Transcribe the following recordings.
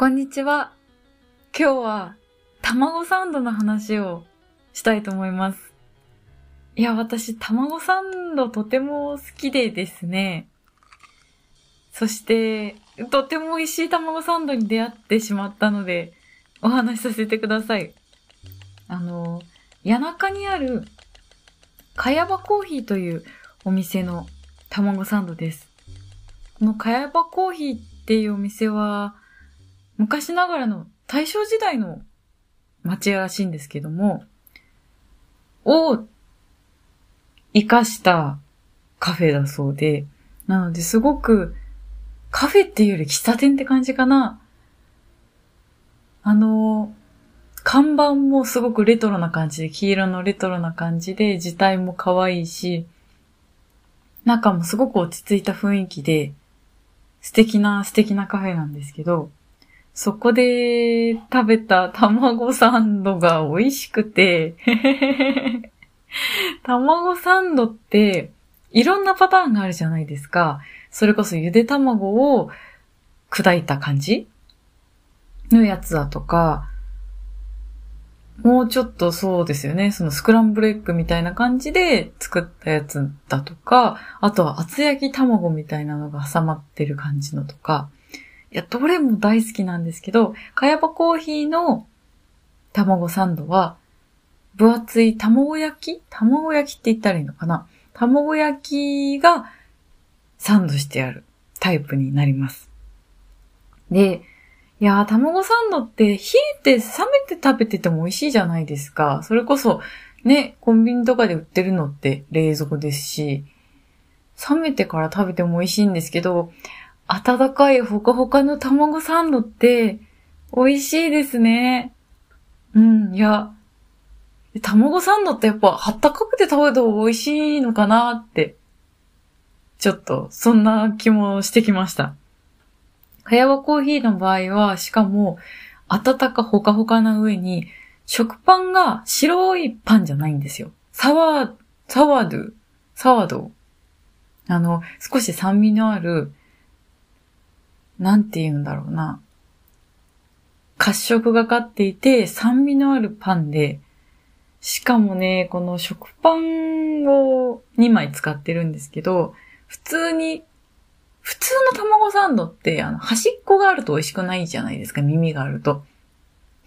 こんにちは。今日は卵サンドの話をしたいと思います。いや、私、卵サンドとても好きでですね。そして、とても美味しい卵サンドに出会ってしまったので、お話しさせてください。あの、谷中にある、かやばコーヒーというお店の卵サンドです。このかやばコーヒーっていうお店は、昔ながらの大正時代の町屋らしいんですけども、を活かしたカフェだそうで、なのですごくカフェっていうより喫茶店って感じかな。あの、看板もすごくレトロな感じで、黄色のレトロな感じで、字体も可愛いし、中もすごく落ち着いた雰囲気で、素敵な素敵なカフェなんですけど、そこで食べた卵サンドが美味しくて、卵サンドっていろんなパターンがあるじゃないですか。それこそゆで卵を砕いた感じのやつだとか、もうちょっとそうですよね。そのスクランブルエッグみたいな感じで作ったやつだとか、あとは厚焼き卵みたいなのが挟まってる感じのとか、いや、どれも大好きなんですけど、かやばコーヒーの卵サンドは、分厚い卵焼き？卵焼きって言ったらいいのかな？卵焼きがサンドしてあるタイプになります。で、いや、卵サンドって冷えて冷めて食べてても美味しいじゃないですか。それこそ、ね、コンビニとかで売ってるのって冷蔵ですし、冷めてから食べても美味しいんですけど、温かいほかほかの卵サンドって美味しいですね。うん、いや、卵サンドってやっぱあったかくて食べた方が美味しいのかなって、ちょっとそんな気もしてきました。かやわコーヒーの場合は、しかも、温かほかほかな上に、食パンが白いパンじゃないんですよ。サワー、サワードゥ、サワードあの、少し酸味のある、なんて言うんだろうな。褐色がかっていて、酸味のあるパンで、しかもね、この食パンを2枚使ってるんですけど、普通に普通の卵サンドって、あの、端っこがあると美味しくないじゃないですか、耳があると。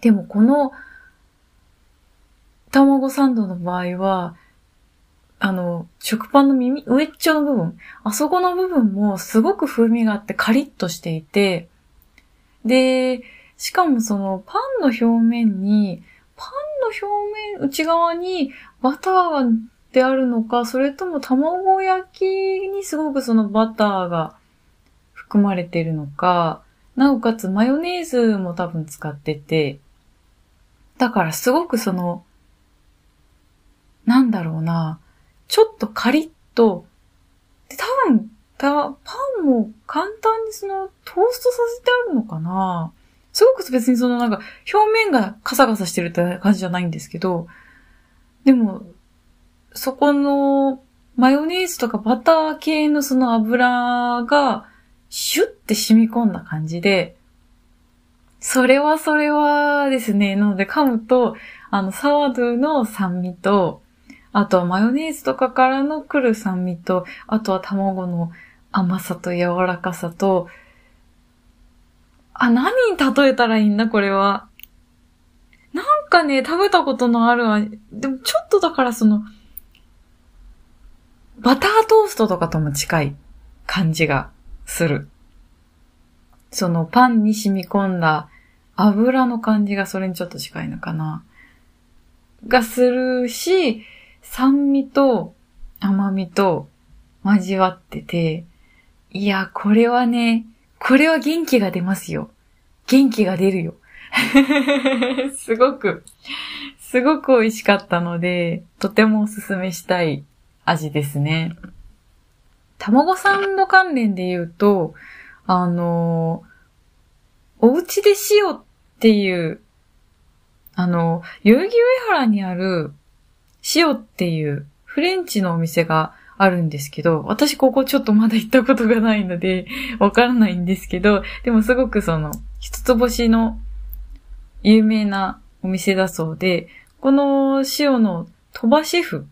でもこの、卵サンドの場合は、あの、食パンの耳、上っちょの部分、あそこの部分もすごく風味があってカリッとしていて、で、しかもそのパンの表面に、パンの表面、内側にバターであるのか、それとも卵焼きにすごくそのバターが含まれているのか、なおかつマヨネーズも多分使ってて、だからすごくその、なんだろうな、ちょっとカリッと、で多分、パンも簡単にそのトーストさせてあるのかな。すごく別にそのなんか表面がカサカサしてるって感じじゃないんですけど、でも、そこのマヨネーズとかバター系のその油がシュッて染み込んだ感じで、それはそれはですね、なので噛むと、あの、サワードゥの酸味と、あとはマヨネーズとかからの来る酸味と、あとは卵の甘さと柔らかさと、あ、何に例えたらいいんだ、これは。なんかね、食べたことのある味、でもちょっとだからその、バタートーストとかとも近い感じがする。そのパンに染み込んだ油の感じがそれにちょっと近いのかな。がするし、酸味と甘みと交わってて、いや、これはね、これは元気が出ますよ。元気が出るよ。すごく、すごく美味しかったので、とてもおすすめしたい味ですね。卵サンド関連で言うと、あの、お家で塩っていう、あの、代々木上原にある塩っていうフレンチのお店があるんですけど、私ここちょっとまだ行ったことがないので、わからないんですけど、でもすごくその、一つ星の有名なお店だそうで、この塩の鳥羽シェフ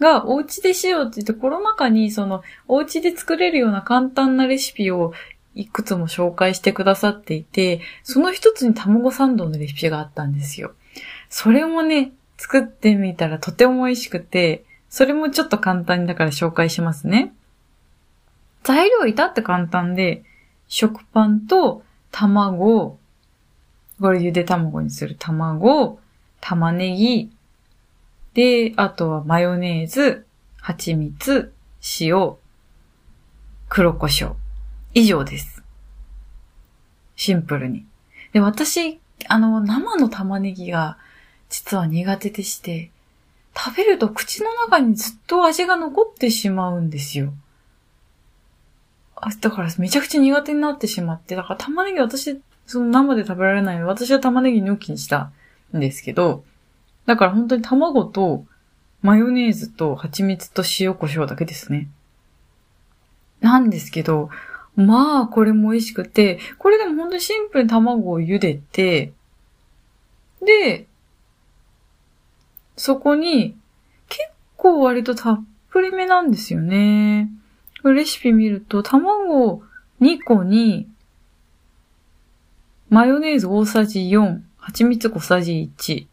がお家でしようって言ってコロナ禍にそのお家で作れるような簡単なレシピをいくつも紹介してくださっていて、その一つに卵サンドのレシピがあったんですよ。それもね、作ってみたらとても美味しくて、それもちょっと簡単だから紹介しますね。材料至って簡単で、食パンと卵、これゆで卵にする卵、玉ねぎ、で、あとはマヨネーズ、蜂蜜、塩、黒胡椒。以上です。シンプルに。で、私、あの、生の玉ねぎが実は苦手でして、食べると口の中にずっと味が残ってしまうんですよ。だからめちゃくちゃ苦手になってしまって、だから玉ねぎ私、その生で食べられないので、私は玉ねぎ抜きにしたんですけど、だから本当に卵とマヨネーズと蜂蜜と塩胡椒だけですね。なんですけど、まあ、これも美味しくて、これでも本当にシンプルに卵を茹でて、で、そこに、結構割とたっぷりめなんですよね。レシピ見ると、卵2個に、マヨネーズ大さじ4、蜂蜜小さじ1、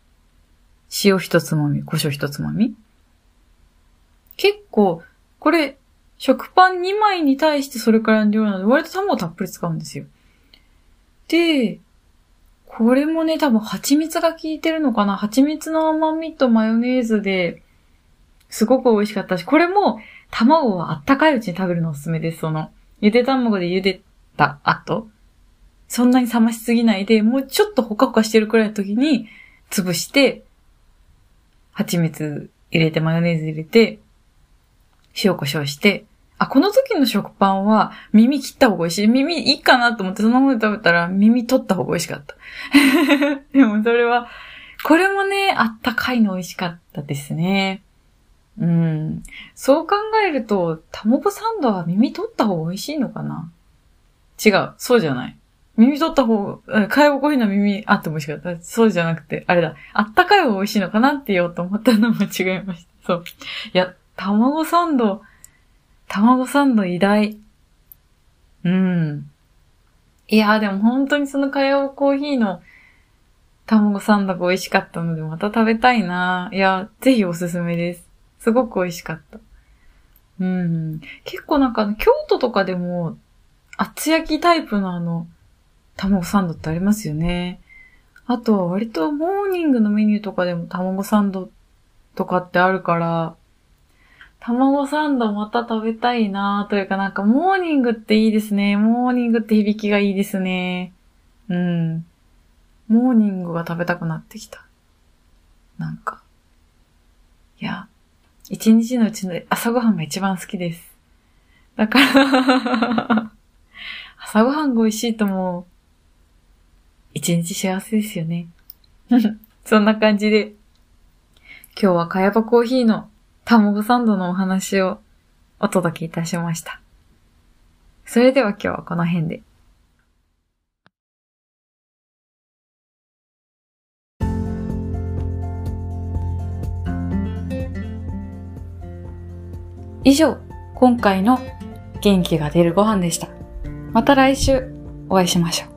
塩一つまみ、胡椒一つまみ。結構、これ、食パン2枚に対してそれくらいの量なので、割と卵たっぷり使うんですよ。で、これもね、多分蜂蜜が効いてるのかな？蜂蜜の甘みとマヨネーズで、すごく美味しかったし、これも卵はあったかいうちに食べるのおすすめです。その、ゆで卵で茹でた後、そんなに冷ましすぎないで、もうちょっとほかほかしてるくらいの時に、潰して、蜂蜜入れて、マヨネーズ入れて、塩コショウして、あ、この時の食パンは耳切った方が美味しい。耳いいかなと思ってそのままで食べたら耳取った方が美味しかった。でもそれは、これもね、あったかいの美味しかったですね。うん。そう考えると、卵サンドは耳取った方が美味しいのかな？違う。そうじゃない。耳取った方、かやコーヒーの耳あっても美味しかった。そうじゃなくて、あれだ。あったかい方が美味しいのかなって言おうと思ったのも違いました。そう。いや、卵サンド、卵サンド偉大。うん。いや、でも本当にそのカヤバ珈琲の卵サンドが美味しかったので、また食べたいな。いや、ぜひおすすめです。すごく美味しかった。うん。結構なんか、京都とかでも、厚焼きタイプのあの、卵サンドってありますよね。あとは割とモーニングのメニューとかでも卵サンドとかってあるから、卵サンドまた食べたいなというかなんかモーニングっていいですね。モーニングって響きがいいですね。うん。モーニングが食べたくなってきた。なんか。いや、一日のうちの朝ごはんが一番好きです。だから朝ごはんが美味しいともう、一日幸せですよね。そんな感じで、今日はかやばコーヒーの卵サンドのお話をお届けいたしました。それでは今日はこの辺で。以上、今回の元気が出るご飯でした。また来週お会いしましょう。